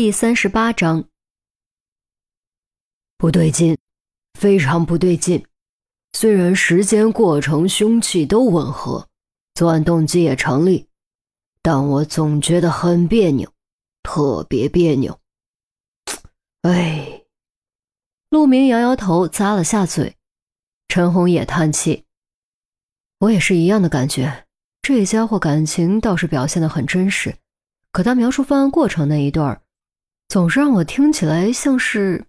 第三十八章，不对劲，非常不对劲。虽然时间、过程、凶器都吻合，作案动机也成立，但我总觉得很别扭，特别别扭。哎，陆明摇摇头，咂了下嘴。陈红也叹气，我也是一样的感觉。这家伙感情倒是表现的很真实，可他描述犯案过程那一段儿总是让我听起来像是，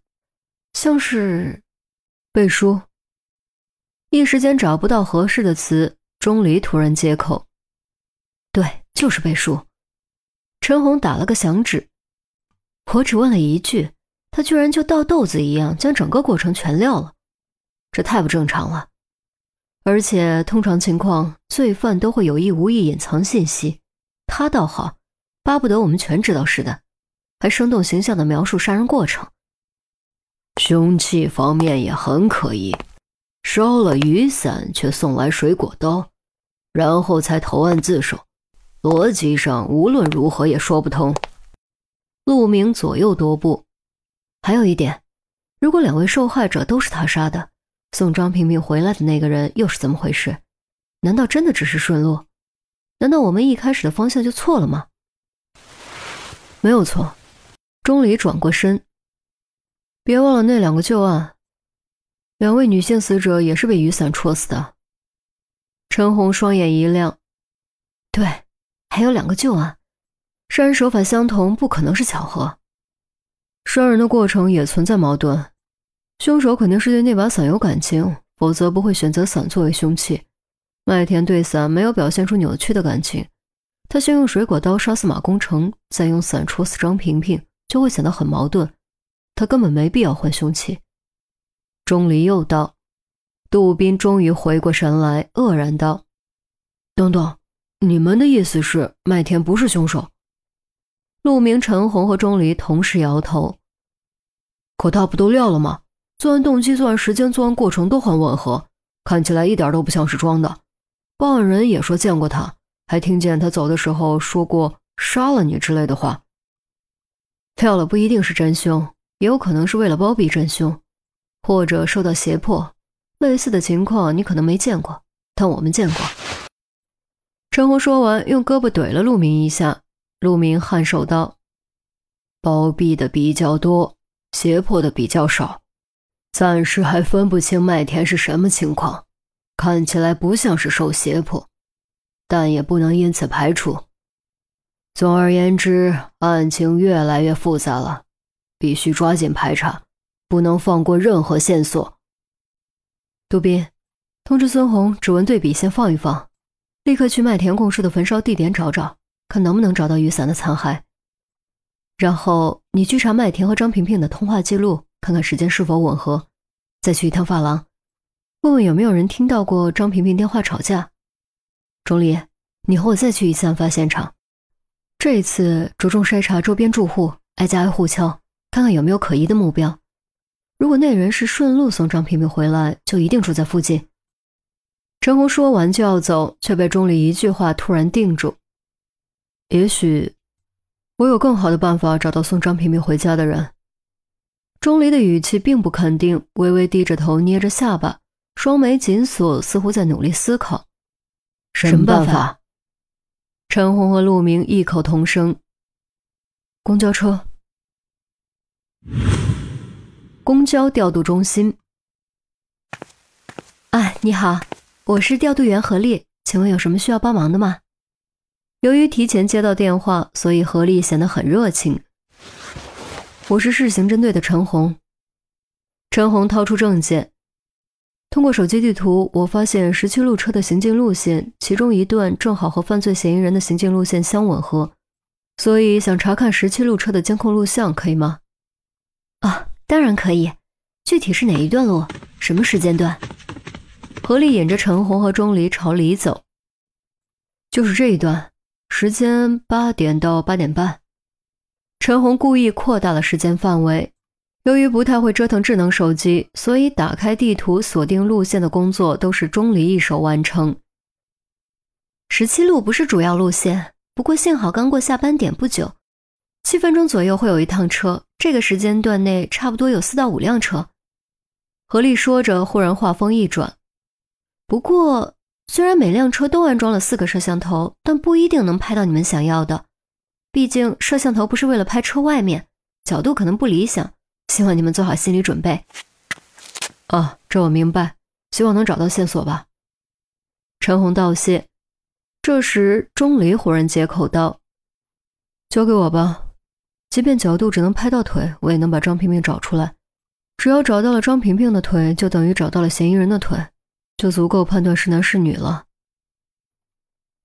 像是背书。一时间找不到合适的词，钟离突然接口：“对，就是背书。”陈红打了个响指，我只问了一句，他居然就倒豆子一样将整个过程全撂了，这太不正常了。而且通常情况，罪犯都会有意无意隐藏信息，他倒好，巴不得我们全知道似的。还生动形象地描述杀人过程，凶器方面也很可疑，烧了雨伞却送来水果刀，然后才投案自首，逻辑上无论如何也说不通。陆明左右踱步，还有一点，如果两位受害者都是他杀的，送张萍萍回来的那个人又是怎么回事？难道真的只是顺路？难道我们一开始的方向就错了吗？没有错。钟离转过身，别忘了那两个旧案，两位女性死者也是被雨伞戳死的。陈红双眼一亮，对，还有两个旧案，杀人手法相同，不可能是巧合。杀人的过程也存在矛盾，凶手肯定是对那把伞有感情，否则不会选择伞作为凶器。麦田对伞没有表现出扭曲的感情，他先用水果刀杀死马工程，再用伞戳死张萍萍。就会显得很矛盾，他根本没必要换凶器。钟离又道：“杜斌终于回过神来，愕然道：‘等等，你们的意思是麦田不是凶手？’陆明、陈红和钟离同时摇头。可他不都撂了吗？作案动机、作案时间、作案过程都很吻合，看起来一点都不像是装的。报案人也说见过他，还听见他走的时候说过‘杀了你’之类的话。”跳了不一定是真凶，也有可能是为了包庇真凶，或者受到胁迫。类似的情况你可能没见过，但我们见过。陈红说完，用胳膊怼了陆明一下。陆明颔首道：“包庇的比较多，胁迫的比较少，暂时还分不清麦田是什么情况，看起来不像是受胁迫，但也不能因此排除。”总而言之，案情越来越复杂了，必须抓紧排查，不能放过任何线索。杜宾，通知孙红，指纹对比先放一放，立刻去麦田供述的焚烧地点找找，看能不能找到雨伞的残骸。然后你去查麦田和张萍萍的通话记录，看看时间是否吻合。再去一趟发廊，问问有没有人听到过张萍萍电话吵架。钟离，你和我再去一次案发现场。这一次着重筛查周边住户，挨家挨户敲，看看有没有可疑的目标。如果那人是顺路送张萍萍回来，就一定住在附近。陈红说完就要走，却被钟离一句话突然定住。也许我有更好的办法找到送张萍萍回家的人。钟离的语气并不肯定，微微低着头，捏着下巴，双眉紧锁，似乎在努力思考。什么办法？陈红和陆明异口同声：“公交车。”公交调度中心。哎，你好，我是调度员何丽，请问有什么需要帮忙的吗？由于提前接到电话，所以何丽显得很热情。我是市刑侦队的陈红。陈红掏出证件。通过手机地图，我发现十七路车的行进路线，其中一段正好和犯罪嫌疑人的行进路线相吻合，所以想查看十七路车的监控录像，可以吗？啊，当然可以。具体是哪一段路？什么时间段？何丽引着陈红和钟离朝里走。就是这一段，时间八点到八点半。陈红故意扩大了时间范围。由于不太会折腾智能手机，所以打开地图锁定路线的工作都是钟离一手完成。十七路不是主要路线，不过幸好刚过下班点不久，七分钟左右会有一趟车，这个时间段内差不多有四到五辆车。何丽说着，忽然话锋一转：“不过，虽然每辆车都安装了四个摄像头，但不一定能拍到你们想要的。毕竟摄像头不是为了拍车外面，角度可能不理想。希望你们做好心理准备。”哦，这我明白。希望能找到线索吧。陈红道谢。这时，钟离忽然接口道：“交给我吧，即便角度只能拍到腿，我也能把张萍萍找出来。只要找到了张萍萍的腿，就等于找到了嫌疑人的腿，就足够判断是男是女了。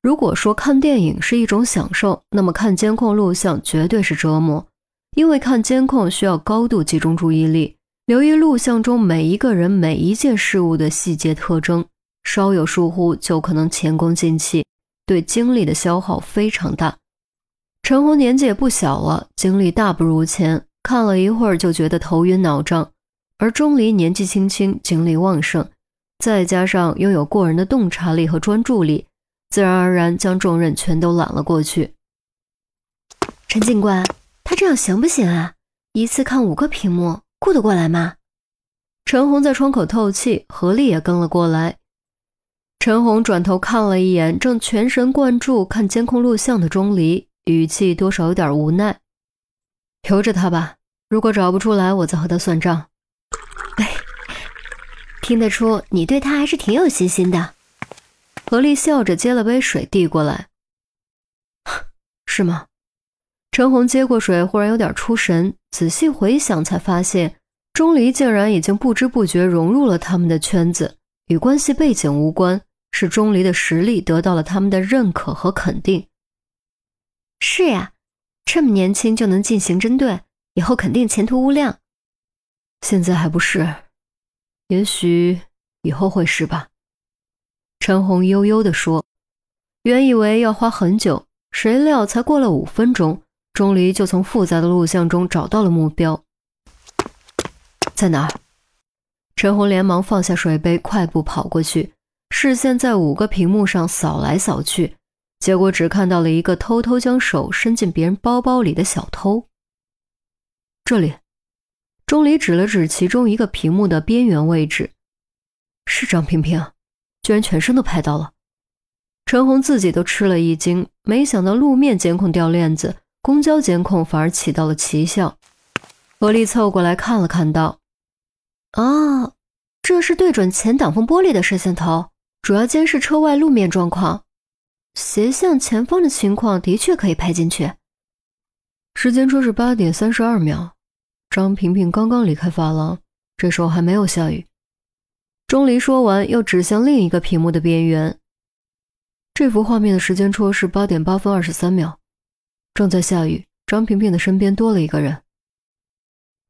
如果说看电影是一种享受，那么看监控录像绝对是折磨，因为看监控需要高度集中注意力。”留意录像中每一个人、每一件事物的细节特征，稍有疏忽就可能前功尽弃，对精力的消耗非常大。陈红年纪也不小了，精力大不如前，看了一会儿就觉得头晕脑胀。而钟离年纪轻轻，精力旺盛，再加上拥有过人的洞察力和专注力，自然而然将重任全都揽了过去。陈警官，他这样行不行啊？一次看五个屏幕？顾得过来吗？陈红在窗口透气，何丽也跟了过来。陈红转头看了一眼正全神贯注看监控录像的钟离，语气多少有点无奈：“由着他吧，如果找不出来，我再和他算账。”哎，听得出你对他还是挺有信心的。何丽笑着接了杯水递过来：“ 是吗？”陈红接过水，忽然有点出神，仔细回想才发现，钟离竟然已经不知不觉融入了他们的圈子，与关系背景无关，是钟离的实力得到了他们的认可和肯定。是呀，这么年轻就能进行针对，以后肯定前途无量。现在还不是，也许以后会是吧。陈红悠悠地说：“原以为要花很久，谁料才过了五分钟。”钟离就从复杂的录像中找到了目标，在哪儿？陈红连忙放下水杯，快步跑过去，视线在五个屏幕上扫来扫去，结果只看到了一个偷偷将手伸进别人包包里的小偷。这里，钟离指了指其中一个屏幕的边缘位置，是张萍萍，居然全身都拍到了。陈红自己都吃了一惊，没想到路面监控掉链子。公交监控反而起到了奇效。何丽凑过来看了看，道：“哦，这是对准前挡风玻璃的摄像头，主要监视车外路面状况。斜向前方的情况的确可以拍进去。时间戳是八点三十二秒，张平平刚刚离开发廊，这时候还没有下雨。”钟离说完，又指向另一个屏幕的边缘。这幅画面的时间戳是八点八分二十三秒。正在下雨，张萍萍的身边多了一个人。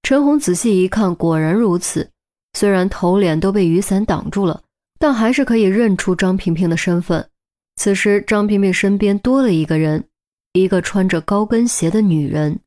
陈红仔细一看，果然如此。虽然头脸都被雨伞挡住了，但还是可以认出张萍萍的身份。此时，张萍萍身边多了一个人，一个穿着高跟鞋的女人。